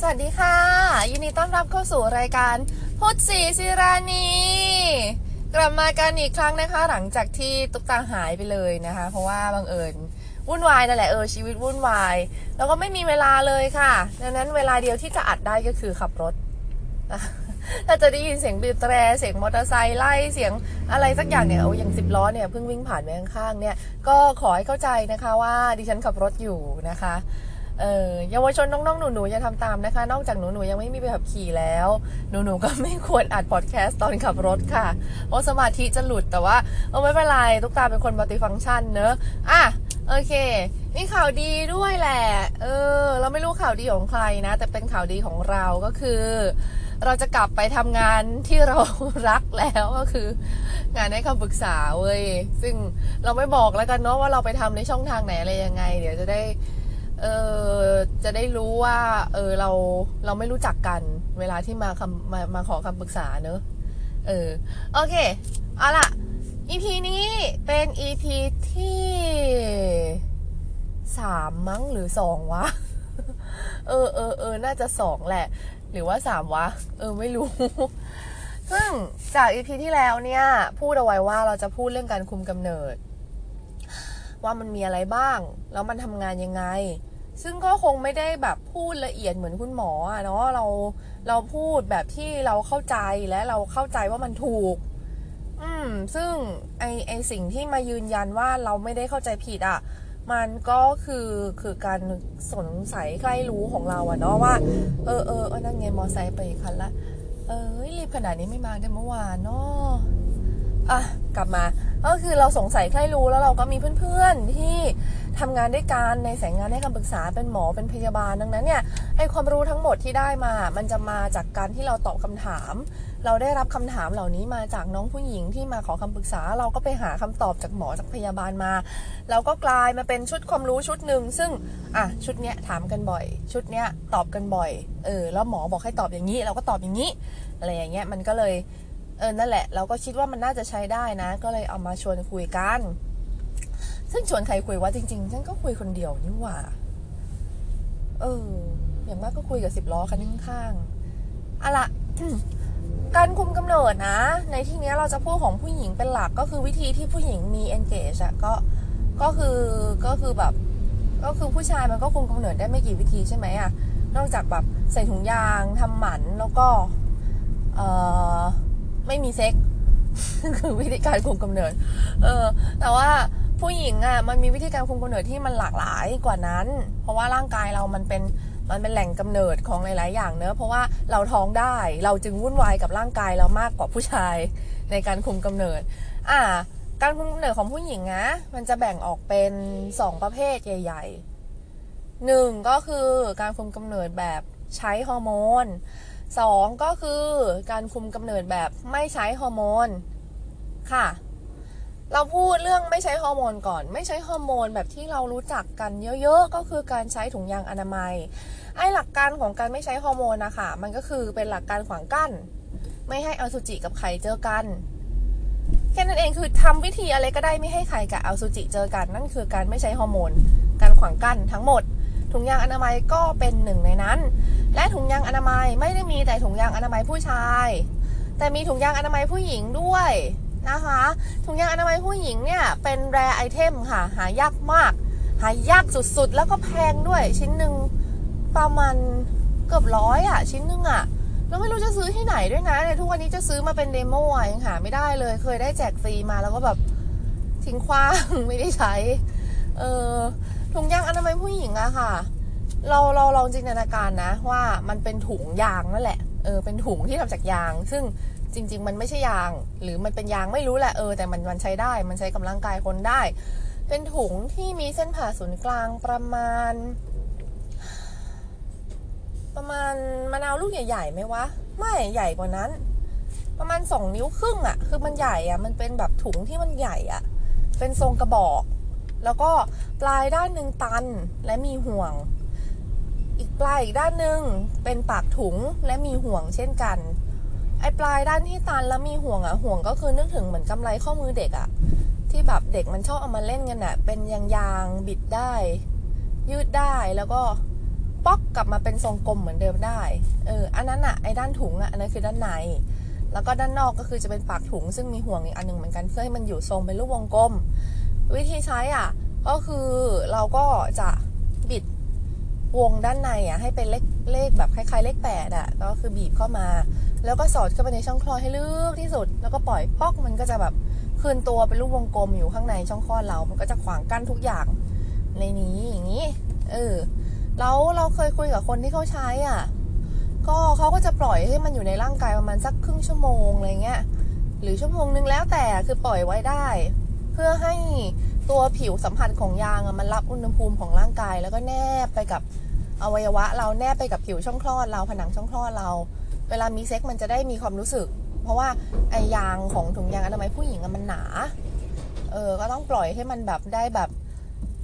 สวัสดีค่ะ ยินดีต้อนรับเข้าสู่รายการพุทธศรีศิรานีกลับมากันอีกครั้งนะคะ หลังจากที่ตุ๊กตาหายไปเลยนะคะ เพราะว่าบังเอิญวุ่นวายนั่นแหละเออชีวิตวุ่นวาย แล้วก็ไม่มีเวลาเลยค่ะดังนั้นเวลาเดียวที่จะอัดได้ก็คือขับรถถ้าจะได้ยินเสียงบีบแตรเสียงมอเตอร์ไซค์ไล่เสียงอะไรสักอย่างเนี่ยเอาอย่างสิบล้อเนี่ยเพิ่งวิ่งผ่านไปข้างๆเนี่ยก็ขอให้เข้าใจนะคะว่าดิฉันขับรถอยู่นะคะ เออเยาวชนน้องๆหนูๆอย่าทำตามนะคะ นอกจากหนูๆยังไม่มีใบขับขี่แล้ว หนูๆก็ไม่ควรอัดพอดแคสต์ตอนขับรถค่ะเพราะสมาธิจะหลุดแต่ว่าเออไม่เป็นไรตุ๊กตาเป็นคนมัลติฟังก์ชันเนอะอะโอเคมีข่าวดีด้วยแหละ เออ เราไม่รู้ข่าวดีของใครนะ แต่เป็นข่าวดีของเราก็คือ เราจะกลับไปทำงานที่เรารักแล้วก็คือ งานให้คำปรึกษาเว้ย ซึ่งเราไม่บอกแล้วกันเนาะว่าเราไปทำในช่องทางไหนอะไรยังไง เดี๋ยวจะได้ เออจะได้รู้ว่า เออเราเราไม่รู้จักกัน เวลาที่มาคำมามาขอคำปรึกษาเนอะเออโอเคเอาล่ะ EP นี้เป็น EP ที่สามมั้งหรือสองวะ เออเออเออน่าจะสองแหละ หรือว่าสามวะ เออไม่รู้ซึ่งจากอีพีที่แล้วเนี่ย พูดเอาไว้ว่าเราจะพูดเรื่องการคุมกำเนิด ว่ามันมีอะไรบ้าง แล้วมันทำงานยังไง ซึ่งก็คงไม่ได้แบบพูดละเอียดเหมือนคุณหมออะเนาะเราเราพูดแบบที่เราเข้าใจและเราเข้าใจว่ามันถูก อืม ซึ่งไอไอสิ่งที่มายืนยันว่าเราไม่ได้เข้าใจผิดอะ่ะมันก็คือคือการสงสัยใกล้รู้ของเราอะเนาะว่า เออเออเออนั่นไงมอไซค์ไปคันละ เออรีบขนาดนี้ไม่มาได้เมื่อวานเนาะ อะกลับมา ก็คือเราสงสัยใครรู้แล้วเราก็มีเพื่อนๆที่ทำงานด้วยกันในสายงานให้คำปรึกษาเป็นหมอเป็นพยาบาลดังนั้นเนี่ยไอความรู้ทั้งหมดที่ได้มา มันจะมาจากการที่เราตอบคำถาม เราได้รับคำถามเหล่านี้มาจากน้องผู้หญิงที่มาขอคำปรึกษา เราก็ไปหาคำตอบจากหมอจากพยาบาลมา เราก็กลายมาเป็นชุดความรู้ชุดหนึ่งซึ่งอะชุดเนี้ยถามกันบ่อย ชุดเนี้ยตอบกันบ่อยเออแล้วหมอบอกให้ตอบอย่างนี้ เราก็ตอบอย่างนี้อะไรอย่างเงี้ยมันก็เลย เออนั่นแหละ เราก็คิดว่ามันน่าจะใช้ได้นะ ก็เลยเอามาชวนคุยกัน ซึ่งชวนใครคุยว่าจริงๆฉันก็คุยคนเดียวนี่หว่า เออ อย่างมากก็คุยกับสิบล้อคันข้างๆอะละการคุมกำเนิดนะ ในที่นี้เราจะพูดของผู้หญิงเป็นหลักก็คือวิธีที่ผู้หญิงมี engage อะก็ก็คือก็คือแบบ ก็คือผู้ชายมันก็คุมกำเนิดได้ไม่กี่วิธีใช่ไหมอะนอกจากแบบใส่ถุงยางทำหมันแล้วก็ เออ ไม่มีเซ็กคือวิธีการคุมกำเนิด เออ แต่ว่าผู้หญิงอะมันมีวิธีการคุมกำเนิดที่มันหลากหลายกว่านั้น เพราะว่าร่างกายเรามันเป็นมันเป็นแหล่งกำเนิดของหลาย ๆ อย่างเนอะเพราะว่าเราท้องได้เราจึงวุ่นวายกับร่างกายเรามากกว่าผู้ชายในการคุมกำเนิด อ่า การคุมกำเนิดของผู้หญิงนะมันจะแบ่งออกเป็นสองประเภทใหญ่ๆหนึ่งก็คือการคุมกำเนิดแบบใช้ฮอร์โมน สองก็คือการคุมกำเนิดแบบไม่ใช้ฮอร์โมนค่ะ เราพูดเรื่องไม่ใช้ฮอร์โมนก่อน ไม่ใช้ฮอร์โมนแบบที่เรารู้จักกันเยอะๆ ก็คือการใช้ถุงยางอนามัย ไอ้หลักการของการไม่ใช้ฮอร์โมนนะคะมันก็คือเป็นหลักการขวางกั้น ไม่ให้อสุจิกับไข่เจอกันแค่นั้นเองคือทำวิธีอะไรก็ได้ไม่ให้ไข่กับอสุจิเจอกัน นั่นคือการไม่ใช้ฮอร์โมน การขวางกั้นทั้งหมด ถุงยางอนามัยก็เป็นหนึ่งในนั้น และถุงยางอนามัยไม่ได้มีแต่ถุงยางอนามัยผู้ชาย แต่มีถุงยางอนามัยผู้หญิงด้วยนะคะ ถุงยางอนามัยผู้หญิงเนี่ยเป็นแรไอเทมค่ะ หายากมาก หายากสุดๆ แล้วก็แพงด้วยชิ้นหนึ่งประมาณเกือบร้อยอะชิ้นหนึ่งอะแล้วไม่รู้จะซื้อที่ไหนด้วยนะเนี่ยทุกวันนี้จะซื้อมาเป็นเดโม่ยังหาไม่ได้เลยเคยได้แจกฟรีมาแล้วก็แบบทิ้งคว้างไม่ได้ใช้ เออ ถุงยางอนามัยผู้หญิงอะค่ะ เราเราลองจินตนาการนะ ว่ามันเป็นถุงยางนั่นแหละเออเป็นถุงที่ทำจากยาง ซึ่งจริง ๆ มันไม่ใช่ยาง หรือมันเป็นยางไม่รู้แหละเออแต่มันมันใช้ได้ มันใช้กำลังกายคนได้ เป็นถุงที่มีเส้นผ่าศูนย์กลางประมาณ ประมาณมะนาวลูกใหญ่ๆไหมวะไม่ใหญ่กว่านั้น ประมาณสองนิ้วครึ่งอะคือมันใหญ่อะมันเป็นแบบถุงที่มันใหญ่อะเป็นทรงกระบอก แล้วก็ปลายด้านหนึ่งตันและมีห่วง อีกปลายอีกด้านหนึ่งเป็นปากถุงและมีห่วงเช่นกันไอ้ปลายด้านที่ตันแล้วมีห่วงอะห่วงก็คือนึกถึงเหมือนกำไรข้อมือเด็กอะที่แบบเด็กมันชอบเอามาเล่นกันอะเป็นยางยางๆบิดได้ ยืดได้แล้วก็ป๊อกกลับมาเป็นทรงกลมเหมือนเดิมได้เอออันนั้นอะไอ้ด้านถุงอะอันนั้นคือด้านใน แล้วก็ด้านนอกก็คือจะเป็นปากถุง ซึ่งมีห่วงอีกอันหนึ่งเหมือนกันเพื่อให้มันอยู่ทรงเป็นรูปวงกลม วิธีใช้อะ ก็คือเราก็จะบิดวงด้านในอะ ให้เป็นเลขเลขแบบคล้ายๆ เลขแปดอะ ก็คือบีบเข้ามา แล้วก็สอดเข้าไปในช่องคลอดให้ลึกที่สุด แล้วก็ปล่อยป๊อกมันก็จะแบบคืนตัวเป็นรูปวงกลมอยู่ข้างในช่องคลอดเรา มันก็จะขวางกั้นทุกอย่างในนี้อย่างนี้ เออ แล้วเราเคยคุยกับคนที่เขาใช้อะ ก็เขาก็จะปล่อยให้มันอยู่ในร่างกายประมาณสักครึ่งชั่วโมงอะไรเงี้ย หรือชั่วโมงนึงแล้วแต่คือปล่อยไว้ได้ เพื่อให้ตัวผิวสัมผัสของยางมันรับอุณหภูมิของร่างกาย แล้วก็แนบไปกับอวัยวะ เราแนบไปกับผิวช่องคลอดเราผนังช่องคลอดเรา เวลามีเซ็กมันจะได้มีความรู้สึก เพราะว่าไอยางของถุงยางอนามัยผู้หญิงมันหนาเออก็ต้องปล่อยให้มันแบบได้แบบ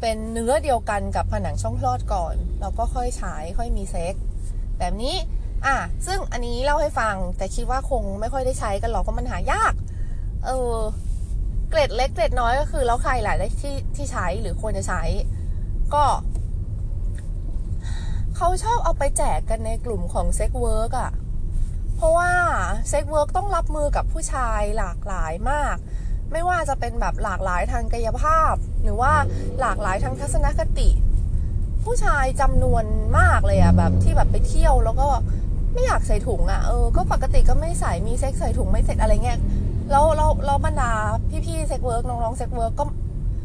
เป็นเนื้อเดียวกันกับผนังช่องคลอดก่อน เราก็ค่อยใช้ค่อยมีเซ็กแบบนี้อะซึ่งอันนี้เล่าให้ฟังแต่คิดว่าคงไม่ค่อยได้ใช้กันหรอกเพราะมันหายาก เออ เกร็ดเล็กเกร็ดน้อยก็คือแล้วใครหลายได้ที่ที่ใช้หรือควรจะใช้ ก็เขาชอบเอาไปแจกกันในกลุ่มของ sex work อะ เพราะว่า sex work ต้องรับมือกับผู้ชายหลากหลายมาก ไม่ว่าจะเป็นแบบหลากหลายทางกายภาพ หรือว่าหลากหลายทางทัศนคติ ผู้ชายจำนวนมากเลยอะแบบที่แบบไปเที่ยวแล้วก็ไม่อยากใส่ถุงอะเออก็ปกติก็ไม่ใส่มีเซ็กใส่ถุงไม่เสร็จอะไรเงี้ย แล้วแล้วแล้วบรรดาพี่ๆ sex work น้องๆ sex work ก็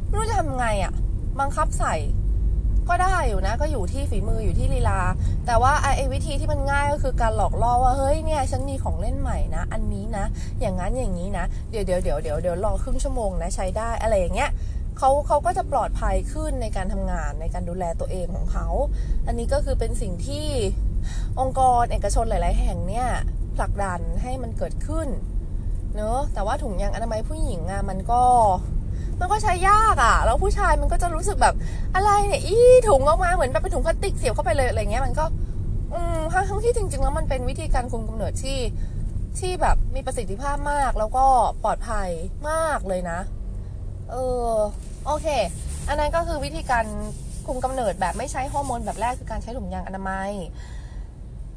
ไม่รู้จะทำไงอะบังคับใส่ก็ได้อยู่นะ ก็อยู่ที่ฝีมืออยู่ที่ลีลา แต่ว่าไอ้ไอ้วิธีที่มันง่ายก็คือการหลอกล่อว่าเฮ้ยเนี่ยฉันมีของเล่นใหม่นะ อันนี้นะ อย่างนั้นอย่างนี้นะ เดี๋ยวเดี๋ยวเดี๋ยวเดี๋ยวเดี๋ยวรอครึ่งชั่วโมงนะใช้ได้อะไรอย่างเงี้ยเขาเขาก็จะปลอดภัยขึ้นในการทำงานในการดูแลตัวเองของเขา อันนี้ก็คือเป็นสิ่งที่องค์กรเอกชนหลาย ๆ แห่งเนี่ยผลักดันให้มันเกิดขึ้น เนอะแต่ว่าถุงยางอนามัยผู้หญิงอะมันก็ มันก็ใช้ยากอะแล้วผู้ชายมันก็จะรู้สึกแบบอะไรเนี่ยอีถุงออกมาเหมือนแบบเป็นถุงพลาสติกเสียบเข้าไปเลยอะไรเงี้ยมันก็ อืมทั้งทั้งที่จริง ๆ แล้วมันเป็นวิธีการคุมกำเนิดที่ที่แบบมีประสิทธิภาพมากแล้วก็ปลอดภัยมากเลยนะ เออ โอเค อันนั้นก็คือวิธีการคุมกำเนิดแบบไม่ใช้ฮอร์โมนแบบแรกคือการใช้ถุงยางอนามัย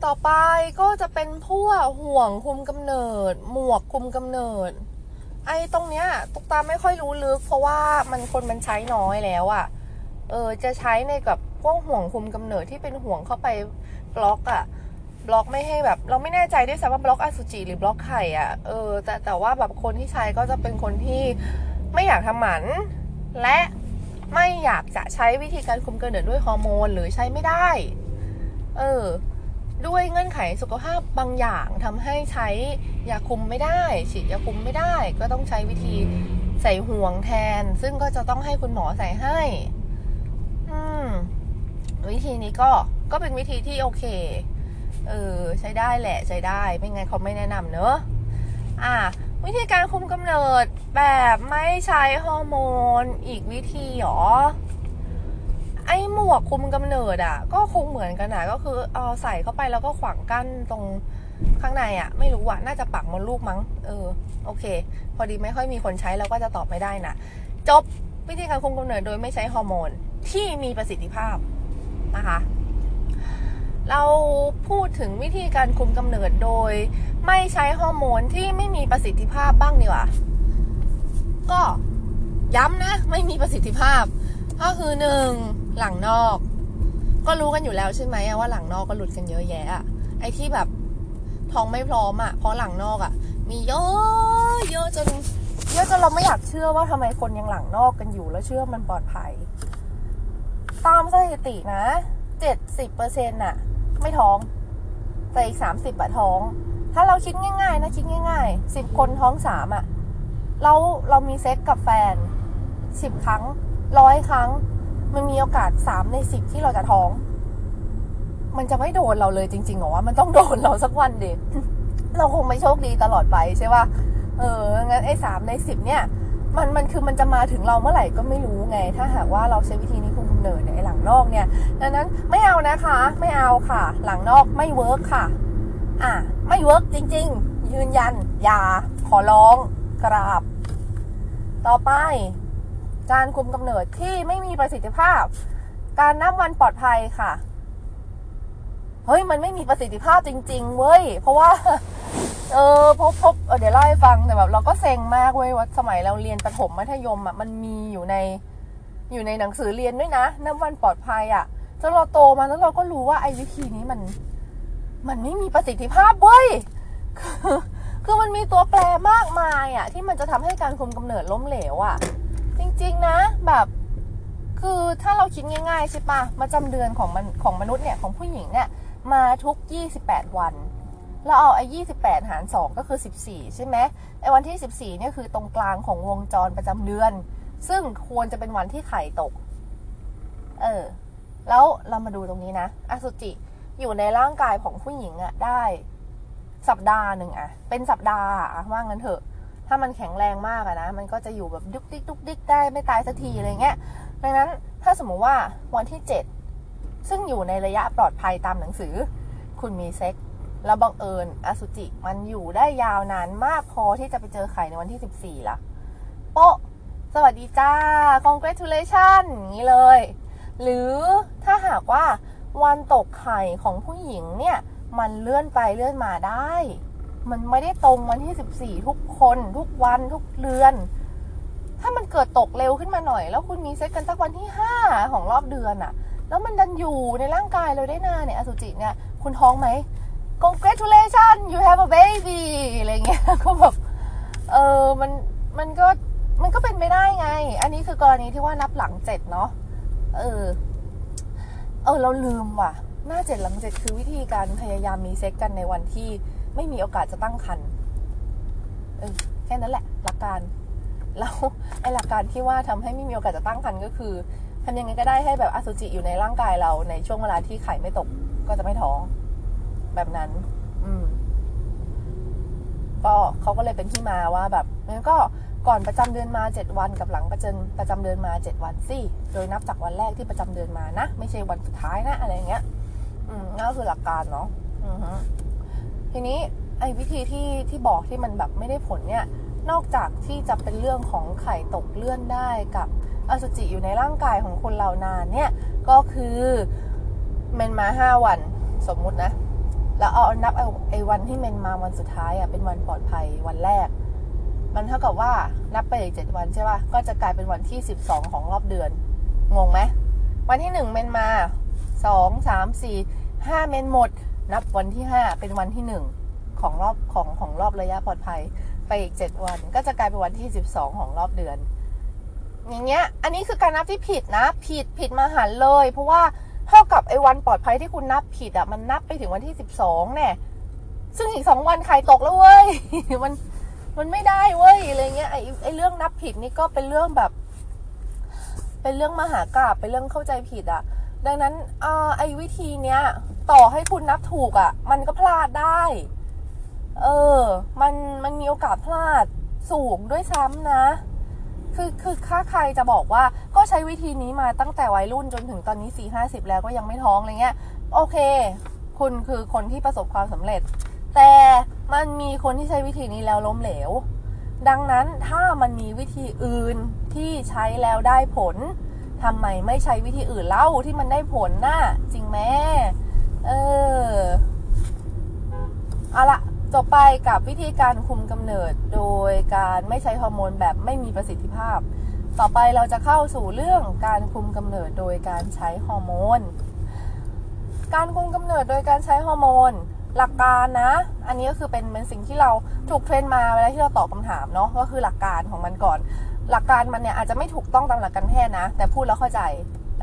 ต่อไปก็จะเป็นพวกห่วงคุมกำเนิด หมวกคุมกำเนิด ไอ้ตรงเนี้ยตุกตาไม่ค่อยรู้ลึก เพราะว่ามันคนมันใช้น้อยแล้วอะ่ะ เออจะใช้ในกับพวกห่วงคุมกำเนิดที่เป็นห่วงเข้าไปบล็อกอะ่ะบล็อกไม่ให้แบบ เราไม่แน่ใจด้วยซ้ำว่าบล็อกอสุจิหรือบล็อกไข่อะ่ะเออแต่แต่ว่าแบบคนที่ใช้ก็จะเป็นคนที่ไม่อยากทำหมัน และไม่อยากจะใช้วิธีการคุมกำเนิดด้วยฮอร์โมนหรือใช้ไม่ได้ เออ ด้วยเงื่อนไขสุขภาพบางอย่างทำให้ใช้ยาคุมไม่ได้ ฉีดยาคุมไม่ได้ ก็ต้องใช้วิธีใส่ห่วงแทน ซึ่งก็จะต้องให้คุณหมอใส่ให้ อืม วิธีนี้ก็ก็เป็นวิธีที่โอเค เออ ใช้ได้แหละใช้ได้ ไม่งั้นเขาไม่แนะนำเนอะอะวิธีการคุมกำเนิดแบบไม่ใช้ฮอร์โมน อีกวิธีหรอ ไอ้หมวกคุมกำเนิดอะ ก็คงเหมือนกันนะก็คือเอาใส่เข้าไปแล้วก็ขวางกั้นตรงข้างในอะ ไม่รู้อะน่าจะปักมดลูกมั้ง เออ โอเค พอดีไม่ค่อยมีคนใช้เราก็จะตอบไม่ได้นะจบวิธีการคุมกำเนิดโดยไม่ใช้ฮอร์โมนที่มีประสิทธิภาพนะคะ เราพูดถึงวิธีการคุมกำเนิดโดย ไม่ใช้ฮอร์โมนที่ไม่มีประสิทธิภาพบ้างดีกว่าก็ย้ำนะ ไม่มีประสิทธิภาพ ก็คือหนึ่ง หลังนอก ก็รู้กันอยู่แล้วใช่ไหมว่าหลังนอกก็หลุดกันเยอะแยะไอ้ที่แบบท้องไม่พร้อมอะเพราะหลังนอกอะมีเยอะเยอะจนเยอะจนเราไม่อยากเชื่อว่าทำไมคนยังหลังนอกกันอยู่แล้วเชื่อมันปลอดภัย ตามสถิตินะเจ็ดสิบเปอร์เซ็นต์่ะ ไม่ท้อง แต่อีกสามสิบอะท้อง ถ้าเราคิดง่าย ๆ นะคิดง่ายๆสิบคนท้องสามอะเราเรามีเซ็กกับแฟนสิบครั้งร้อยครั้ง มันมีโอกาสสามในสิบที่เราจะท้อง มันจะไม่โดนเราเลยจริงๆหรอว่ามันต้องโดนเราสักวันดิเราคงไม่โชคดีตลอดไปใช่ป่ะเอองั้นไอ้สามในสิบเนี่ยมันมันคือมันจะมาถึงเราเมื่อไหร่ก็ไม่รู้ไง ถ้าหากว่าเราใช้วิธีนี้คุมกำเนิดไอ้หลั่งนอกเนี่ยดังนั้นไม่เอานะคะ ไม่เอาค่ะ หลั่งนอกไม่ work ค่ะ อะไม่เวิร์กจริง ๆ ยืนยัน อย่า ขอร้องกราบ ต่อไป การคุมกำเนิดที่ไม่มีประสิทธิภาพ การนับวันปลอดภัยค่ะเฮ้ยมันไม่มีประสิทธิภาพจริง ๆ เว้ย เพราะว่า เออพบพบเออเดี๋ยวเล่าให้ฟังแต่แบบเราก็เซ็งมากเว้ยว่าสมัยเราเรียนประถมมัธยมอะมันมีอยู่ในอยู่ในหนังสือเรียนด้วยนะน้ำวันปลอดภัยอะจนเราโตมาแล้วเราก็รู้ว่าไอ้วิธีนี้มัน มันไม่มีประสิทธิภาพเว้ยคือคือมันมีตัวแปรมากมายอะ ที่มันจะทำให้การคุมกำเนิดล้มเหลวอะ จริงๆนะ แบบ คือถ้าเราคิดง่ายๆใช่ปะมาจำเดือนของมันของมนุษย์เนี่ยของผู้หญิงเนี่ยมาทุก 28 วันแล้วเอาไอ้28หาร2ก็คือ14ใช่ไหมไอ้วันที่14เนี่ยคือตรงกลางของวงจรประจำเดือน ซึ่งควรจะเป็นวันที่ไข่ตก เออ แล้วเรามาดูตรงนี้นะ อสุจิอยู่ในร่างกายของผู้หญิงอะได้ สัปดาห์หนึ่งอะเป็นสัปดาห์อะว่างั้นเถอะ ถ้ามันแข็งแรงมากอะนะ มันก็จะอยู่แบบดุกดิกดุกดิกได้ไม่ตายสักทีอะไรเงี้ย ดังนั้นถ้าสมมติว่าวันที่ 7 ซึ่งอยู่ในระยะปลอดภัยตามหนังสือ คุณมีเซ็กซ์แล้วบังเอิญอสุจิมันอยู่ได้ยาวนานมากพอที่จะไปเจอไข่ในวันที่ 14ล่ะโป๊ะสวัสดีจ้า congratulation อย่างนี้เลย หรือถ้าหากว่าวันตกไข่ของผู้หญิงเนี่ย มันเลื่อนไปเลื่อนมาได้ มันไม่ได้ตรงวันที่ 14 ทุกคนทุกวันทุกเดือน ถ้ามันเกิดตกเร็วขึ้นมาหน่อย แล้วคุณมีเซ็กกันสักวันที่ 5 ของรอบเดือนอะแล้วมันดันอยู่ในร่างกายเราได้นานเนี่ยอสุจิเนี่ยคุณท้องไหม congratulation you have a baby อะไรเงี้ยก็แบบเออมันมันก็มันก็เป็นไม่ได้ไง อันนี้คือกรณีที่ว่านับหลังเจ็ดเนาะเออ เออ เราลืมว่ะ หน้าเจ็ดหลังเจ็ดคือวิธีการพยายามมีเซ็กกันในวันที่ ไม่มีโอกาสจะตั้งครรภ์เออแค่นั้นแหละ หลักการ แล้วไอ้หลักการที่ว่าทำให้ไม่มีโอกาสจะตั้งครรภ์ก็คือทำยังไงก็ได้ให้แบบอสุจิอยู่ในร่างกายเราในช่วงเวลาที่ไข่ไม่ตกก็จะไม่ท้อง แบบนั้น อืมก็เขาก็เลยเป็นที่มาว่าแบบงั้นก็ก่อนประจำเดือนมาเจ็ดวันกับหลังประจำประจำเดือนมาเจ็ดวันสิโดยนับจากวันแรกที่ประจำเดือนมานะ ไม่ใช่วันสุดท้ายนะ อะไรเงี้ย อืมนั่นก็คือหลักการเนาะอือฮึ ทีนี้ไอ้วิธีที่ที่บอกที่มันแบบไม่ได้ผลเนี่ย นอกจากที่จะเป็นเรื่องของไข่ตกเลื่อนได้กับอสุจิอยู่ในร่างกายของคนเรานานเนี่ย ก็คือเมนมาห้าวันสมมุตินะ แล้วเอานับไอ้วันที่เมนมาวันสุดท้ายอะเป็นวันปลอดภัยวันแรก มันเท่ากับว่านับไปอีกเจ็ดวันใช่ป่ะก็จะกลายเป็นวันที่สิบสองของรอบเดือนงงไหมวันที่หนึ่งเมนมาสองสามสี่ห้าเมนหมด นับวันที่ห้าเป็นวันที่หนึ่งของรอบของของรอบระยะปลอดภัย ไปอีกเจ็ดวัน ก็จะกลายเป็นวันที่สิบสองของรอบเดือน อย่างเงี้ย อันนี้คือการนับที่ผิดนะ ผิดผิดมาหันเลย เพราะว่าเท่ากับไอ้วันปลอดภัยที่คุณนับผิดอะมันนับไปถึงวันที่สิบสองเนี่ยซึ่งอีกสองวันไข่ตกแล้วเว้ย มันมันไม่ได้เว้ยอะไรเงี้ยไอ้ไอ้เรื่องนับผิดนี่ก็เป็นเรื่องแบบ เป็นเรื่องมหากราบเป็นเรื่องเข้าใจผิดอะ ดังนั้นอไอ้วิธีเนี้ย ต่อให้คุณนับถูกอะมันก็พลาดได้ เออ มันมันมีโอกาสพลาดสูงด้วยซ้ำนะ คือคือถ้าใครจะบอกว่าก็ใช้วิธีนี้มาตั้งแต่วัยรุ่นจนถึงตอนนี้สี่ห้าสิบแล้วก็ยังไม่ท้องอะไรเงี้ย โอเค คุณคือคนที่ประสบความสำเร็จ แต่มันมีคนที่ใช้วิธีนี้แล้วล้มเหลว ดังนั้นถ้ามันมีวิธีอื่นที่ใช้แล้วได้ผล ทำไมไม่ใช้วิธีอื่นเล่าที่มันได้ผลน่ะจริงไหมเออเอาละจบไปกับวิธีการคุมกำเนิดโดยการไม่ใช้ฮอร์โมนแบบไม่มีประสิทธิภาพ ต่อไปเราจะเข้าสู่เรื่องการคุมกำเนิดโดยการใช้ฮอร์โมน การคุมกำเนิดโดยการใช้ฮอร์โมนหลักการนะ อันนี้ก็คือเป็นเป็นสิ่งที่เราถูกเทรนมาเวลาที่เราตอบคำถามเนาะก็คือหลักการของมันก่อน หลักการมันเนี่ยอาจจะไม่ถูกต้องตามหลักการแพทย์นะ แต่พูดแล้วเข้าใจ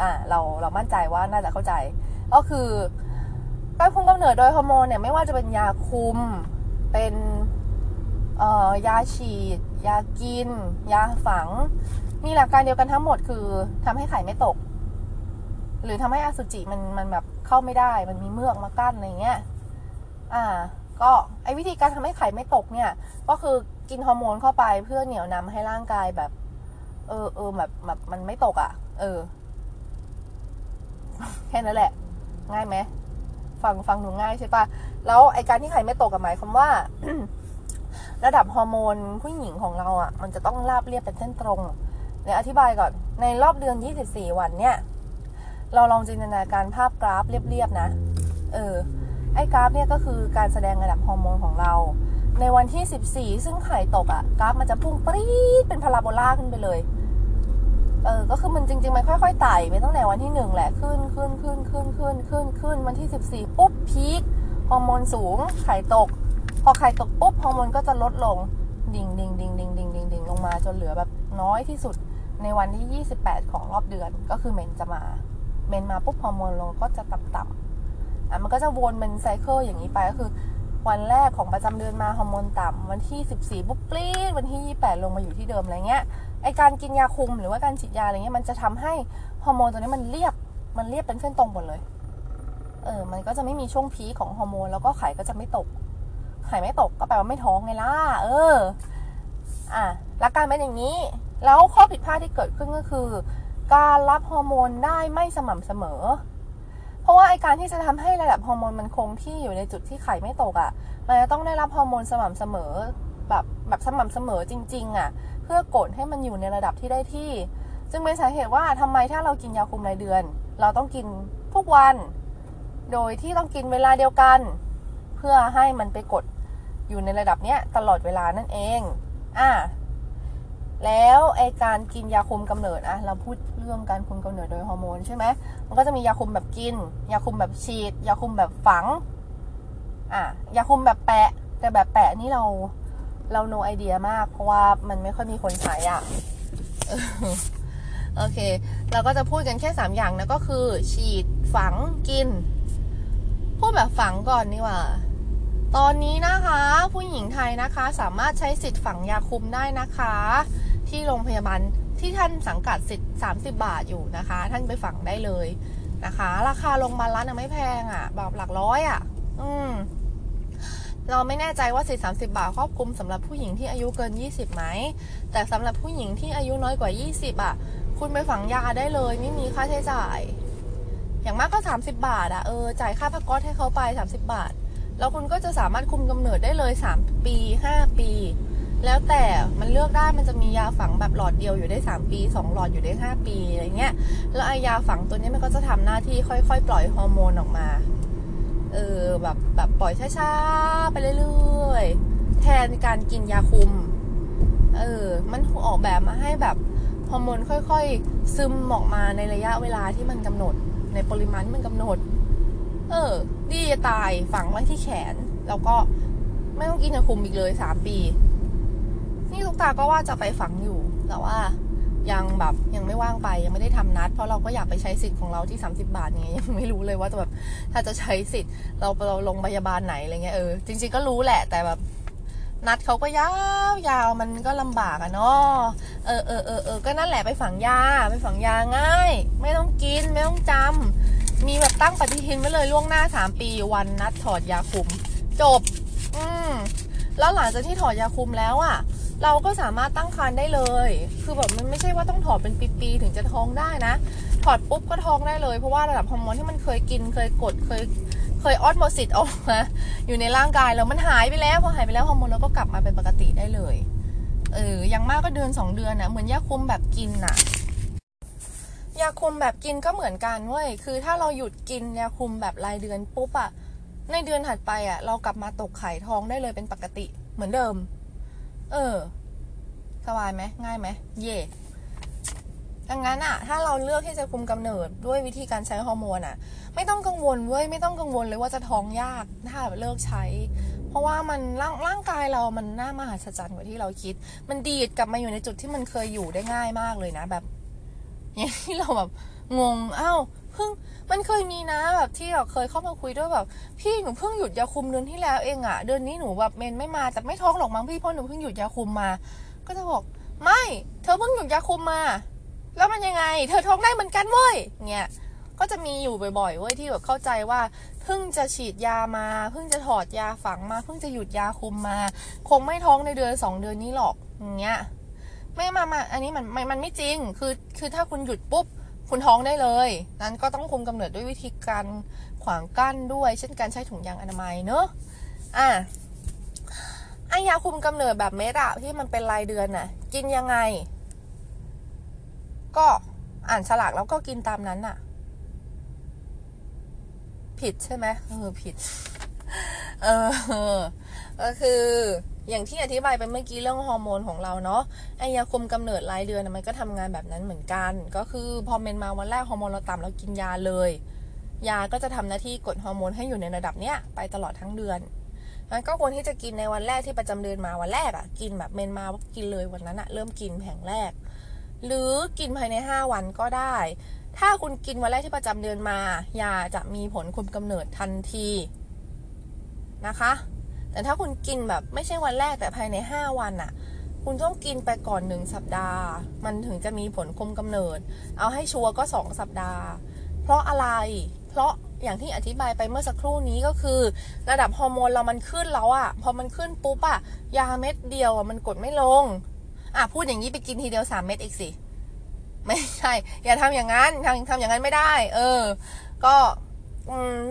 อ่าเราเรามั่นใจว่าน่าจะเข้าใจ ก็คือการคุมกำเนิดโดยฮอร์โมนเนี่ยไม่ว่าจะเป็นยาคุมเป็นเอ่อยาฉีด ยากิน ยาฝัง มีหลักการเดียวกันทั้งหมดคือทำให้ไข่ไม่ตก หรือทำให้อสุจิมันมันแบบเข้าไม่ได้ มันมีเมือกมากั้นอะไรเงี้ยอ่า ก็ไอ้วิธีการทำให้ไข่ไม่ตกเนี่ย ก็คือ กินฮอร์โมนเข้าไปเพื่อเหนี่ยวนำให้ร่างกายแบบ เออเออแบบแบบมันไม่ตกอะ่ะ เออ แค่นั้นแหละ ง่ายไหมฟังฟังหนูง่ายใช่ปะแล้วไอการที่ไข่ไม่ตกกับหมายความว่า ระดับฮอร์โมนผู้หญิงของเราอะ่ะ มันจะต้องราบเรียบเป็นเส้นตรงเดี๋ยวอธิบายก่อน ในรอบเดือน 24 วันเนี่ย เราลองจินตนาการภาพกราฟเรียบๆนะ เออ ไอ้กราฟเนี่ยก็คือการแสดงระดับฮอร์โมนของเรา ในวันที่ 14 ซึ่งไข่ตกอะ่ะกราฟมันจะพุ่งปรี๊ดเป็นพาราโบลาขึ้นไปเลย เออ ก็คือมันจริง ๆ มันค่อยๆไต่ไปตั้งแต่วันที่หนึ่งแหละ ขึ้นขึ้นขึ้นขึ้นขึ้นขึ้นขึ้นวันที่ 14 ปุ๊บพีคฮอร์โมนสูง ไข่ตก พอไข่ตกปุ๊บฮอร์โมนก็จะลดลง ดิ่งดิ่งดิ่งดิ่งดิ่งดิ่งดิ่งลงมาจนเหลือแบบน้อยที่สุดในวันที่ 28 ของรอบเดือนก็คือเมนจะมา เมนมาปุ๊บฮอร์โมนลงก็จะต่ำๆอะมันก็จะวนเป็นไซเคิลอย่างนี้ไปก็คือ วันแรกของประจำเดือนมาฮอร์โมนต่ำวันที่ 14 ปุ๊บปรี๊ดวันที่ 28 ลงมาอยู่ที่เดิมอะไรเงี้ยไอการกินยาคุมหรือว่าการฉีดยาอะไรเงี้ยมันจะทำให้ฮอร์โมนตัวนี้มันเรียบมันเรียบเป็นเส้นตรงหมดเลยเออมันก็จะไม่มีช่วงพีของฮอร์โมนแล้วก็ไข่ก็จะไม่ตก ไข่ไม่ตกก็แปลว่าไม่ท้องไงล่ะเออ อะหลักการเป็นอย่างนี้ แล้วข้อผิดพลาดที่เกิดขึ้นก็คือ การรับฮอร์โมนได้ไม่สม่ำเสมอ ราะว่าไอการที่จะทำให้ระดับฮอร์โมนมันคงที่อยู่ในจุดที่ไข่ไม่ตกอะ่ะ มันจะต้องได้รับฮอร์โมนสม่ำเสมอแบบแบบสม่ำเสมอจริง ๆอะ่ะ เพื่อกดให้มันอยู่ในระดับที่ได้ที่ จึงเป็นสาเหตุว่าทำไมถ้าเรากินยาคุมรายเดือน เราต้องกินทุกวัน โดยที่ต้องกินเวลาเดียวกัน เพื่อให้มันไปกดอยู่ในระดับเนี้ยตลอดเวลานั่นเอง อะ แล้วไอการกินยาคุมกำเนิดอะเราพูดเรื่องการคุมกำเนิดโดยฮอร์โมนใช่ไหมมันก็จะมียาคุมแบบกิน ยาคุมแบบฉีด ยาคุมแบบฝังอะยาคุมแบบแปะ แต่แบบแปะนี่เราเราโนไอเดียมาก เพราะว่ามันไม่ค่อยมีคนใช้อะโอเค เราก็จะพูดกันแค่สามอย่างนะก็คือ ฉีดฝังกิน พูดแบบฝังก่อนนี่ว่า ตอนนี้นะคะ ผู้หญิงไทยนะคะ สามารถใช้สิทธิ์ฝังยาคุมได้นะคะ ที่โรงพยาบาลที่ท่านสังกัดสิทธิ์30 บาทอยู่นะคะ ท่านไปฝังได้เลยนะคะ ราคาโรงพยาบาลรัฐน่ะไม่แพงอะ่ะแบบหลักร้อยอะ่ะ อืมเราไม่แน่ใจว่าสิทธิ์30บาทครอบคลุมสำหรับผู้หญิงที่อายุเกิน 20ไหม แต่สำหรับผู้หญิงที่อายุน้อยกว่า 20อะ คุณไปฝังยาได้เลย ไม่มีค่าใช้จ่าย อย่างมากก็ 30 บาทอะ่ะ เออ จ่ายค่าพักก๊อตให้เขาไป 30 บาท แล้วคุณก็จะสามารถคุมกำเนิดได้เลย 3 ปี 5 ปี แล้วแต่มันเลือกได้มันจะมียาฝังแบบหลอดเดียวอยู่ได้ 3 ปี 2 หลอดอยู่ได้ 5 ปีอะไรเงี้ยแล้วไอยาฝังตัวนี้มันก็จะทำหน้าที่ค่อย ๆ ปล่อยฮอร์โมนออกมาเออแบบแบบปล่อยช้าๆไปเรื่อยๆแทนการกินยาคุมเออมันออกแบบมาให้แบบฮอร์โมนค่อย ๆ ซึมออกมาในระยะเวลาที่มันกำหนด ในปริมาณที่มันกำหนด เออ ดีจะตายฝังไว้ที่แขน แล้วก็ไม่ต้องกินยาคุมอีกเลยสามปี นี่ลูกตาก็ว่าจะไปฝังอยู่แต่ว่ายังแบบยังไม่ว่างไปยังไม่ได้ทำนัด เพราะเราก็อยากไปใช้สิทธิ์ของเราที่ 30 บาทไงยังไม่รู้เลยว่าจะแบบถ้าจะใช้สิทธิ์ เราเราลงพยาบาลไหนอะไรเงี้ยเออจริง ๆก็รู้แหละแต่แบบนัดเขาก็ยาวยาวมันก็ลำบากอะเนาะเออเออเออเออก็นั่นแหละไปฝังยาไปฝังยาง่าย ไม่ต้องกินไม่ต้องจำมีแบบตั้งปฏิทินไว้เลยล่วงหน้าสามปีวันนัดถอดยาคุม จบ อืมแล้วหลังจากที่ถอดยาคุมแล้วอะ่ะ เราก็สามารถตั้งครรภ์ได้เลย คือแบบมันไม่ใช่ว่าต้องถอดเป็นปีๆถึงจะท้องได้นะ ถอดปุ๊บก็ท้องได้เลย เพราะว่าระดับฮอร์โมนที่มันเคยกินเคยกดเคยเคย osmosis ออกมาอยู่ในร่างกายแล้วมันหายไปแล้วพอหายไปแล้วฮอร์โมนเราก็กลับมาเป็นปกติได้เลยเอออย่างมากก็เดือนสองเดือนนะเหมือนยาคุมแบบกินน่ะยาคุมแบบกินก็เหมือนกันเว้ยคือถ้าเราหยุดกินยาคุมแบบรายเดือนปุ๊บอะในเดือนถัดไปอะเรากลับมาตกไข่ท้องได้เลยเป็นปกติเหมือนเดิม เออ สบายไหมง่ายไหมเย่ดังนั้นอะถ้าเราเลือกที่จะคุมกำเนิดด้วยวิธีการใช้ฮอร์โมนอะไม่ต้องกังวลเว้ยไม่ต้องกังวลเลยว่าจะท้องยากถ้าเลิกใช้ เพราะว่ามันร่างร่างกายเรามันน่ามหัศจรรย์กว่าที่เราคิด มันดีดกลับมาอยู่ในจุดที่มันเคยอยู่ได้ง่ายมากเลยนะแบบอย่างที่เราแบบงงอ้าว เพิ่งมันเคยมีนะแบบที่เราเคยเข้ามาคุยด้วยแบบ พี่หนูเพิ่งหยุดยาคุมเดือนที่แล้วเองอะเดือนนี้หนูแบบเมนไม่มาแต่ไม่ท้องหรอกมั้งพี่เพราะหนูเพิ่งหยุดยาคุมมา ก็จะบอกไม่เธอเพิ่งหยุดยาคุมมา แล้วมันยังไง เธอท้องได้เหมือนกันเว้ยเงี้ยก็จะมีอยู่บ่อยๆเว้ยที่แบบเข้าใจว่าเพิ่งจะฉีดยามาเพิ่งจะถอดยาฝังมาเพิ่งจะหยุดยาคุมมา คงไม่ท้องในเดือนสองเดือนนี้หรอกอย่างเงี้ยไม่มามาอันนี้มันมันไม่จริงคือคือถ้าคุณหยุดปุ๊บ คุณท้องได้เลย นั้นก็ต้องคุมกำเนิดด้วยวิธีการขวางกั้นด้วย เช่นการใช้ถุงยางอนามัยเนอะอะไอยาคุมกำเนิดแบบเม็ดอะที่มันเป็นรายเดือนน่ะ กินยังไง ก็อ่านฉลากแล้วก็กินตามนั้นน่ะ ผิดใช่ไหมเออผิด เออก็คือ อย่างที่อธิบายไปเมื่อกี้เรื่องฮอร์โมนของเราเนาะไอยาคุมกำเนิดรายเดือนมันก็ทำงานแบบนั้นเหมือนกัน ก็คือพอเมนมาวันแรกฮอร์โมนเราต่ำเรากินยาเลย ยาก็จะทำหน้าที่กดฮอร์โมนให้อยู่ในระดับเนี้ยไปตลอดทั้งเดือนมันก็ควรที่จะกินในวันแรกที่ประจำเดือนมาวันแรกอะ่ะ กินแบบเมนมาปุ๊บกินเลยวันนั้นอะ่ะเริ่มกินแผงแรก หรือกินภายใน 5 วันก็ได้ ถ้าคุณกินวันแรกที่ประจำเดือนมา ยาจะมีผลคุมกำเนิดทันทีนะคะ แต่ถ้าคุณกินแบบไม่ใช่วันแรกแต่ภายใน 5 วันอะคุณต้องกินไปก่อนหนึ่งสัปดาห์ มันถึงจะมีผลคุมกำเนิด เอาให้ชัวร์ก็ 2 สัปดาห์ เพราะอะไร เพราะอย่างที่อธิบายไปเมื่อสักครู่นี้ก็คือ ระดับฮอร์โมนเรามันขึ้นแล้วอะพอมันขึ้นปุ๊บอะยาเม็ดเดียวอะมันกดไม่ลงอะพูดอย่างนี้ไปกินทีเดียวสามเม็ดอีกสิไม่ใช่ อย่าทำอย่างนั้นทำทำอย่างนั้นไม่ได้ เออ ก็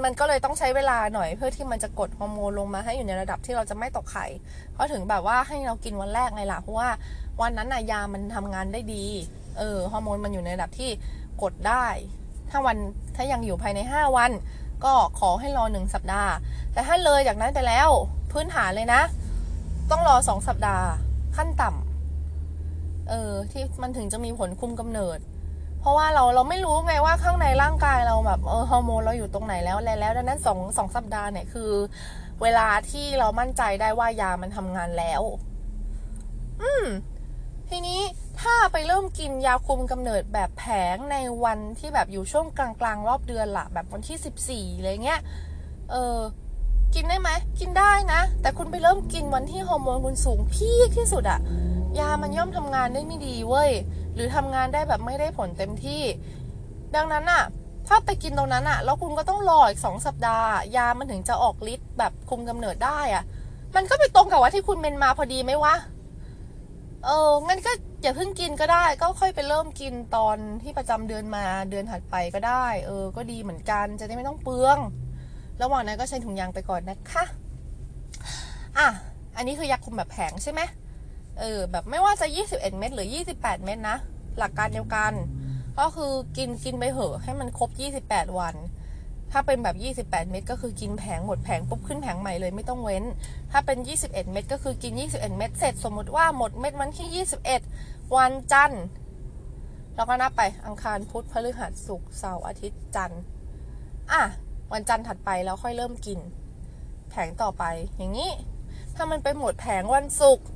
มันก็เลยต้องใช้เวลาหน่อยเพื่อที่มันจะกดฮอร์โมนลงมาให้อยู่ในระดับที่เราจะไม่ตกไข่เพราะถึงแบบว่าให้เรากินวันแรกไงล่ะเพราะว่าวันนั้นน่ะยามันทำงานได้ดี เออฮอร์โมนมันอยู่ในระดับที่กดได้ ถ้าวันถ้ายังอยู่ภายใน 5 วัน ก็ขอให้รอหนึ่งสัปดาห์ แต่ถ้าเลยจากนั้นไปแล้วพื้นฐานเลยนะ ต้องรอสองสัปดาห์ขั้นต่ำเออที่มันถึงจะมีผลคุมกำเนิด ราะว่าเราเราไม่รู้ไงว่าข้างในร่างกายเราแบบเออฮอร์โมนเราอยู่ตรงไหนแล้วแล้วแล้วดังนั้นสองสองสัปดาห์เนี่ยคือ เวลาที่เรามั่นใจได้ว่ายามันทำงานแล้ว อืม ทีนี้ถ้าไปเริ่มกินยาคุมกำเนิดแบบแผงในวันที่แบบอยู่ช่วงกลางๆ รอบเดือนละแบบวันที่สิบสี่อะไรเงี้ย เออ กินได้ไหม กินได้นะ แต่คุณไปเริ่มกินวันที่ฮอร์โมนคุณสูงพีคที่สุดอะยามันย่อมทำงานได้ไม่ดีเว้ย หรือทำงานได้แบบไม่ได้ผลเต็มที่ ดังนั้นอะถ้าไปกินตรงนั้นอะแล้วคุณก็ต้องรออีกสองสัปดาห์ ยามันถึงจะออกฤทธิ์แบบคุมกำเนิดได้อะมันก็ไปตรงกับว่าที่คุณเมนมาพอดีไหมวะเอองั้นก็อย่าเพิ่งกินก็ได้ ก็ค่อยไปเริ่มกินตอนที่ประจำเดือนมาเดือนถัดไปก็ได้ เออ ก็ดีเหมือนกันจะได้ไม่ต้องเปลือง ระหว่างนั้นก็ใช้ถุงยางไปก่อนนะคะ อะ อันนี้คือยาคุมแบบแผงใช่ไหม เออแบบไม่ว่าจะ 21 เม็ดหรือ 28 เม็ดนะ หลักการเดียวกัน ก็คือกินกินไปเหอะให้มันครบ 28 วัน ถ้าเป็นแบบ 28 เม็ดก็คือกินแผงหมดแผงปุ๊บขึ้นแผงใหม่เลยไม่ต้องเว้น ถ้าเป็น 21 เม็ดก็คือกิน 21 เม็ดเสร็จสมมติว่าหมดเม็ดวันที่ 21 วันจันทร์แล้วก็นับไปอังคารพุธพฤหัสศุกร์เสาร์อาทิตย์จันทร์อะวันจันทร์ถัดไปแล้วค่อยเริ่มกิน แผงต่อไปอย่างนี้ ถ้ามันไปหมดแผงวันศุกร์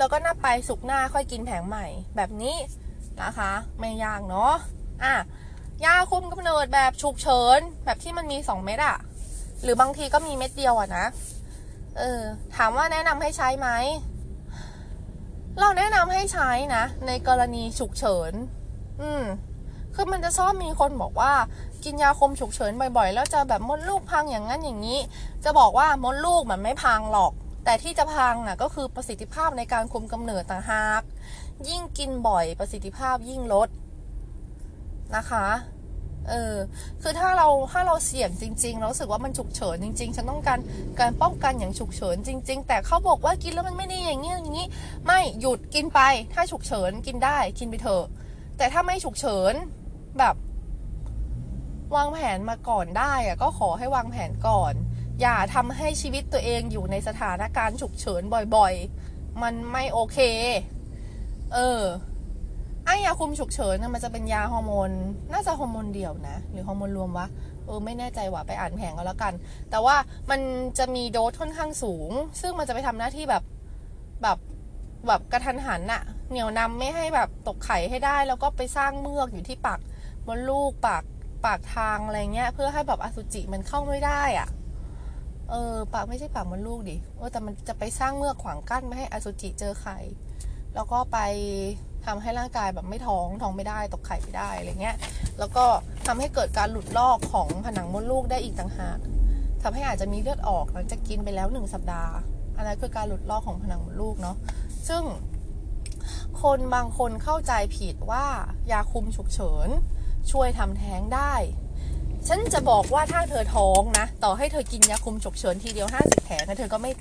แล้วก็นับไปศุกหน้าค่อยกินแผงใหม่ แบบนี้นะคะ ไม่ยากเนาะอะยาคุมกำเนิดแบบฉุกเฉินแบบที่มันมีสองเม็ดอะหรือบางทีก็มีเม็ดเดียวอะนะเออถามว่าแนะนำให้ใช้ไหมเราแนะนำให้ใช้นะ ในกรณีฉุกเฉิน อืมคือมันจะชอบมีคนบอกว่ากินยาคุมฉุกเฉินบ่อยๆ แล้วจะแบบมดลูกพังอย่างนั้นอย่างนี้ จะบอกว่ามดลูกมันไม่พังหรอก แต่ที่จะพังอะก็คือประสิทธิภาพในการคุมกำเนิดต่างหาก ยิ่งกินบ่อยประสิทธิภาพยิ่งลดนะคะ เออ คือถ้าเราถ้าเราเสี่ยงจริง ๆ เราสึกว่ามันฉุกเฉินจริง ๆ ฉันต้องการการป้องกันอย่างฉุกเฉินจริง ๆ แต่เขาบอกว่ากินแล้วมันไม่ดีอย่างนี้อย่างนี้ ไม่หยุดกินไป ถ้าฉุกเฉินกินได้กินไปเถอะ แต่ถ้าไม่ฉุกเฉินแบบ วางแผนมาก่อนได้อะก็ขอให้วางแผนก่อน อย่าทำให้ชีวิตตัวเองอยู่ในสถานการณ์ฉุกเฉินบ่อยๆ มันไม่โอเค เออไอยาคุมฉุกเฉินมันจะเป็นยาฮอร์โมน น่าจะฮอร์โมนเดียวนะ หรือฮอร์โมนรวมวะ เออ ไม่แน่ใจว่ะ ไปอ่านแผงก็แล้วกัน แต่ว่ามันจะมีโดสค่อนข้างสูง ซึ่งมันจะไปทำหน้าที่แบบ แบบแบบกระทันหันอะเหนียวนำไม่ให้แบบตกไข่ให้ได้ แล้วก็ไปสร้างเมือกอยู่ที่ปากมดลูกปากปากทางอะไรเงี้ย เพื่อให้แบบอสุจิมันเข้าไม่ได้อะ เออปากไม่ใช่ปากมดลูกดิเออแต่มันจะไปสร้างเมือกขวางกั้นไม่ให้อสุจิเจอไข่ แล้วก็ไปทำให้ร่างกายแบบไม่ท้องท้องไม่ได้ตกไข่ไม่ได้อะไรเงี้ย แล้วก็ทำให้เกิดการหลุดลอกของผนังมดลูกได้อีกต่างหากทำให้อาจจะมีเลือดออกหลังจากกินไปแล้วหนึ่งสัปดาห์อันนั้นคือการหลุดลอกของผนังมดลูกเนาะซึ่งคนบางคนเข้าใจผิดว่ายาคุมฉุกเฉิน ช่วยทำแท้งได้ ฉันจะบอกว่าถ้าเธอท้องนะ ต่อให้เธอกินยาคุมฉุกเฉินทีเดียวห้าสิบแผงเธอก็ไม่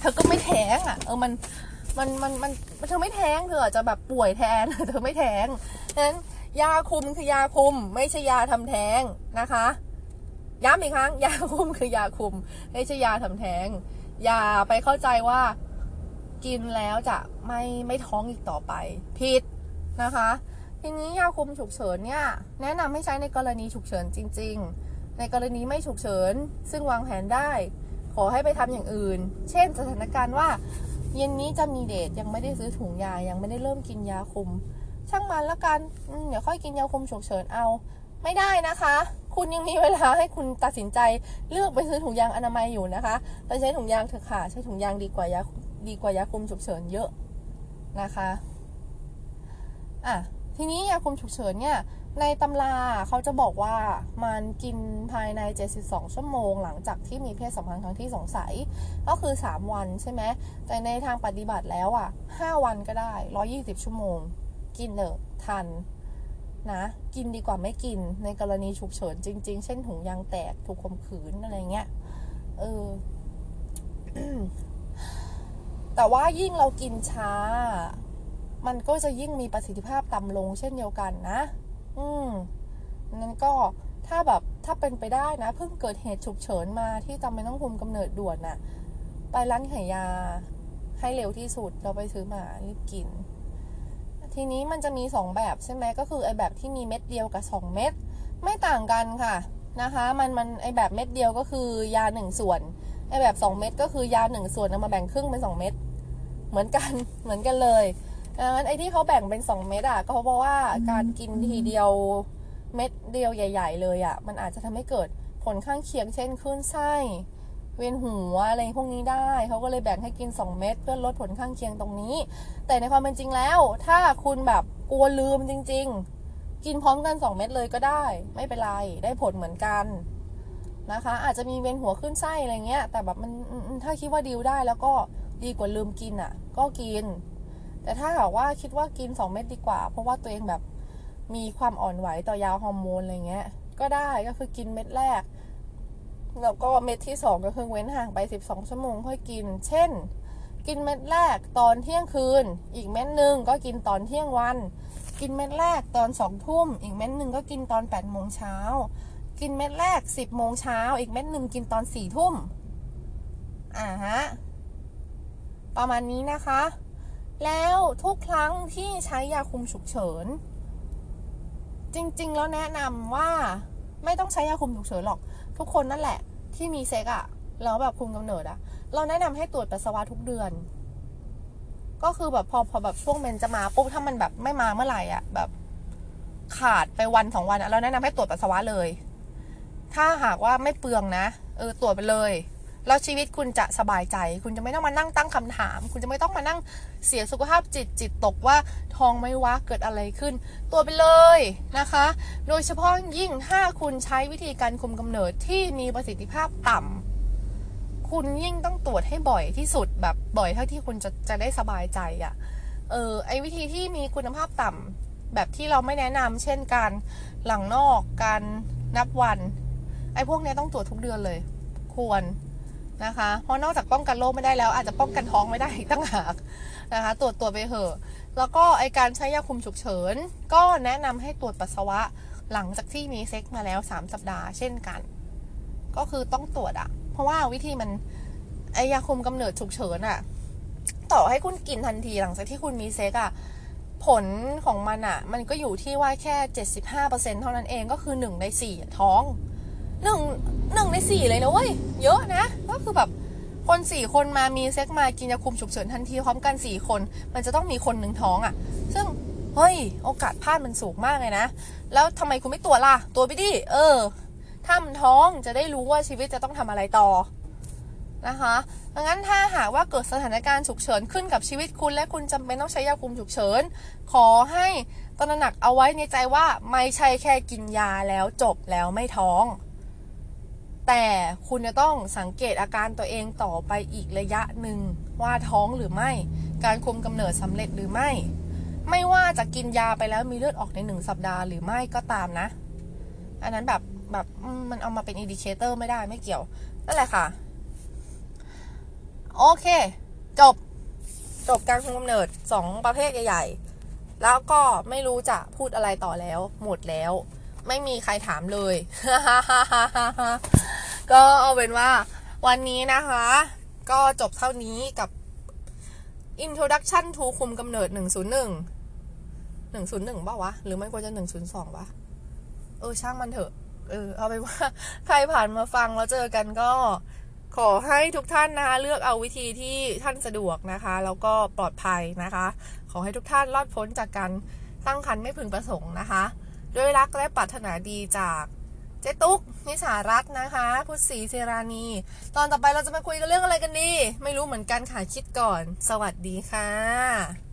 เธอก็ไม่แท้งอะ เออมันมันมันมันเธอไม่แท้งเธออาจจะแบบป่วยแทน เธอไม่แท้งฉะนั้นยาคุมคือยาคุม ไม่ใช่ยาทำแท้งนะคะ ย้ำอีกครั้ง ยาคุมคือยาคุม ไม่ใช่ยาทำแท้ง อย่าไปเข้าใจว่า กินแล้วจะไม่ไม่ท้องอีกต่อไปผิดนะคะ ทีนี้ยาคุมฉุกเฉินเนี่ยแนะนำให้ใช้ในกรณีฉุกเฉินจริง ๆ ในกรณีไม่ฉุกเฉิน ซึ่งวางแผนได้ ขอให้ไปทำอย่างอื่น เช่น สถานการณ์ว่า เย็นนี้จะมีเดทยังไม่ได้ซื้อถุงยายังไม่ได้เริ่มกินยาคุม ช่างมันละกันอืมเดี๋ยวค่อยกินยาคุมฉุกเฉินเอา ไม่ได้นะคะ คุณยังมีเวลาให้คุณตัดสินใจเลือกไปซื้อถุงยางอนามัยอยู่นะคะแต่ใช้ถุงยางเถอะค่ะใช้ถุงยางดีกว่ายาดีกว่ายาคุมฉุกเฉินเยอะนะคะอะ ทีนี้ยาคุมฉุกเฉินเนี่ยในตำราเขาจะบอกว่ามันกินภายใน 72 ชั่วโมง หลังจากที่มีเพศสัมพันธ์ครั้งที่สงสัย ก็คือ 3 วันใช่ไหม แต่ในทางปฏิบัติแล้วอะ 5 วันก็ได้ 120 ชั่วโมง กินเนอะทันนะ กินดีกว่าไม่กิน ในกรณีฉุกเฉินจริง ๆ เช่นถุงยางแตกถูกข่มขืนอะไรเงี้ย เออ แต่ว่ายิ่งเรากินช้า มันก็จะยิ่งมีประสิทธิภาพต่ำลงเช่นเดียวกันนะ อืมนั้นก็ถ้าแบบถ้าเป็นไปได้นะ เพิ่งเกิดเหตุฉุกเฉินมาที่จำเป็นต้องคุมกำเนิดด่วนน่ะ ไปร้านขายยาให้เร็วที่สุดเราไปซื้อมารีบกิน ทีนี้มันจะมี 2 แบบใช่ไหมก็คือไอแบบที่มีเม็ดเดียวกับ 2 เม็ดไม่ต่างกันค่ะนะคะ มันมันไอแบบเม็ดเดียวก็คือยาหนึ่งส่วนไอแบบ 2 เม็ดก็คือยาหนึ่งส่วนเอามาแบ่งครึ่งเป็น 2 เม็ดเหมือนกันเหมือนกันเลย ดังนั้นไอที่เขาแบ่งเป็น 2 เม็ดอะก็เพราะว่าการกินทีเดียวเม็ดเดียวใหญ่ ๆ เลยอะ มันอาจจะทำให้เกิดผลข้างเคียงเช่นคลื่นไส้เวียนหัวอะไรพวกนี้ได้เขาก็เลยแบ่งให้กิน 2 เม็ดเพื่อลดผลข้างเคียงตรงนี้ แต่ในความเป็นจริงแล้ว ถ้าคุณแบบกลัวลืมจริง ๆ กินพร้อมกัน 2 เม็ดเลยก็ได้ ไม่เป็นไรได้ผลเหมือนกันนะคะ อาจจะมีเวียนหัวขึ้นไส้อะไรเงี้ย แต่แบบมันถ้าคิดว่าดีลได้แล้วก็ดีกว่าลืมกินอะ ก็กิน แต่ถ้าหากว่าคิดว่ากิน 2 เม็ดดีกว่า เพราะว่าตัวเองแบบมีความอ่อนไหวต่อยาฮอร์โมนอะไรเงี้ย ก็ได้ก็คือกินเม็ดแรก แล้วก็เม็ดที่ 2 ก็คือเว้นห่างไป 12 ชั่วโมงค่อยกิน เช่น กินเม็ดแรกตอนเที่ยงคืน อีกเม็ดหนึ่งก็กินตอนเที่ยงวัน กินเม็ดแรกตอนสองทุ่ม อีกเม็ดหนึ่งก็กินตอน8ปดโมงเช้า กินเม็ดแรก 10บโมงเช้า อีกเม็ดหนึ่งกินตอนสี่ทุ่ม อ่าฮะ ประมาณนี้นะคะ แล้วทุกครั้งที่ใช้ยาคุมฉุกเฉิน จริง ๆ แล้วแนะนำว่าไม่ต้องใช้ยาคุมฉุกเฉินหรอก ทุกคนนั่นแหละ ที่มีเซ็กอะแล้วแบบคุมกำเนิดอะเราแนะนำให้ตรวจปัสสาวะทุกเดือน ก็คือแบบพอพอแบบช่วงเมนจะมาปุ๊บถ้ามันแบบไม่มาเมื่อไหร่อะแบบขาดไปวันสองวันอะเราแนะนำให้ตรวจปัสสาวะเลย ถ้าหากว่าไม่เปลืองนะเออตรวจไปเลย แล้วชีวิตคุณจะสบายใจ คุณจะไม่ต้องมานั่งตั้งคำถาม คุณจะไม่ต้องมานั่งเสียสุขภาพจิตจิตตกว่าท้องไม่ว่าเกิดอะไรขึ้น ตัวไปเลยนะคะ โดยเฉพาะยิ่งถ้าคุณใช้วิธีการคุมกำเนิดที่มีประสิทธิภาพต่ำคุณยิ่งต้องตรวจให้บ่อยที่สุดแบบบ่อยเท่าที่คุณจะจะได้สบายใจอะ่ะเออไอวิธีที่มีคุณภาพต่ำแบบที่เราไม่แนะนำเช่นการหลังนอกการนับวัน ไอพวกนี้ต้องตรวจทุกเดือนเลย ควร นะคะ เพราะนอกจากป้องกันโรคไม่ได้แล้ว อาจจะป้องกันท้องไม่ได้ตั้งหากนะคะ ตรวจตัวไปเถอะ แล้วก็ไอการใช้ยาคุมฉุกเฉิน ก็แนะนำให้ตรวจปัสสาวะหลังจากที่มีเซ็กมาแล้ว 3 สัปดาห์เช่นกัน ก็คือต้องตรวจอะเพราะว่าวิธีมันไอยาคุมกำเนิดฉุกเฉินอะต่อให้คุณกินทันทีหลังจากที่คุณมีเซ็กอะผลของมันอะมันก็อยู่ที่ว่าแค่ 75%เท่านั้นเองก็คือ 1 ใน 4 ท้อง หนึ่งหนึ่งในสี่เลยนะเว้ย เยอะนะ ก็คือแบบคนสี่คนมามีเซ็กมากินยาคุมฉุกเฉินทันทีพร้อมกันสี่คน มันจะต้องมีคนหนึ่งท้องอะ่ะ ซึ่งเฮ้ยโอกาสพลาดมันสูงมากเลยนะ แล้วทำไมคุณไม่ตรวจล่ะ ตัวไปดิ เออ ถ้ามันท้องจะได้รู้ว่าชีวิตจะต้องทำอะไรต่อนะคะดังนั้นถ้าหากว่าเกิดสถานการณ์ฉุกเฉินขึ้นกับชีวิตคุณ และคุณจำเป็นต้องใช้ยาคุมฉุกเฉิน ขอให้ตระหนักเอาไว้ในใจว่าไม่ใช่แค่กินยาแล้วจบแล้วไม่ท้อง แต่คุณจะต้องสังเกตอาการตัวเองต่อไปอีกระยะหนึ่งว่าท้องหรือไม่ การคุมกำเนิดสำเร็จหรือไม่ ไม่ว่าจะกินยาไปแล้วมีเลือดออกในหนึ่งสัปดาห์หรือไม่ก็ตามนะ อันนั้นแบบแบบมันเอามาเป็น indicator ไม่ได้ไม่เกี่ยว นั่นแหละค่ะ โอเค จบ จบการคุมกำเนิดสองประเภทใหญ่ ๆ แล้วก็ไม่รู้จะพูดอะไรต่อแล้ว หมดแล้ว ไม่มีใครถามเลย ก็เอาเป็นว่าวันนี้นะคะ ก็จบเท่านี้กับ Introduction to คุมกำเนิด 101 101ป่าวะ หรือไม่ควรจะ 102วะเออ ช่างมันเถอะ เออ เอาไปนว่า ใครผ่านมาฟังแล้วเจอกันก็ขอให้ทุกท่านนะคะ เลือกเอาวิธีที่ท่านสะดวกนะคะ แล้วก็ปลอดภัยนะคะ ขอให้ทุกท่านรอดพ้นจากการตั้งครรภ์ไม่พึงประสงค์นะคะ ด้วยรักและปรารถนาดีจาก จ๊ตุ๊กนิสารัตน์นะคะ พุทธศรีเซรานี ตอนต่อไปเราจะมาคุยกันเรื่องอะไรกันดี ไม่รู้เหมือนกันค่ะ คิดก่อน สวัสดีค่ะ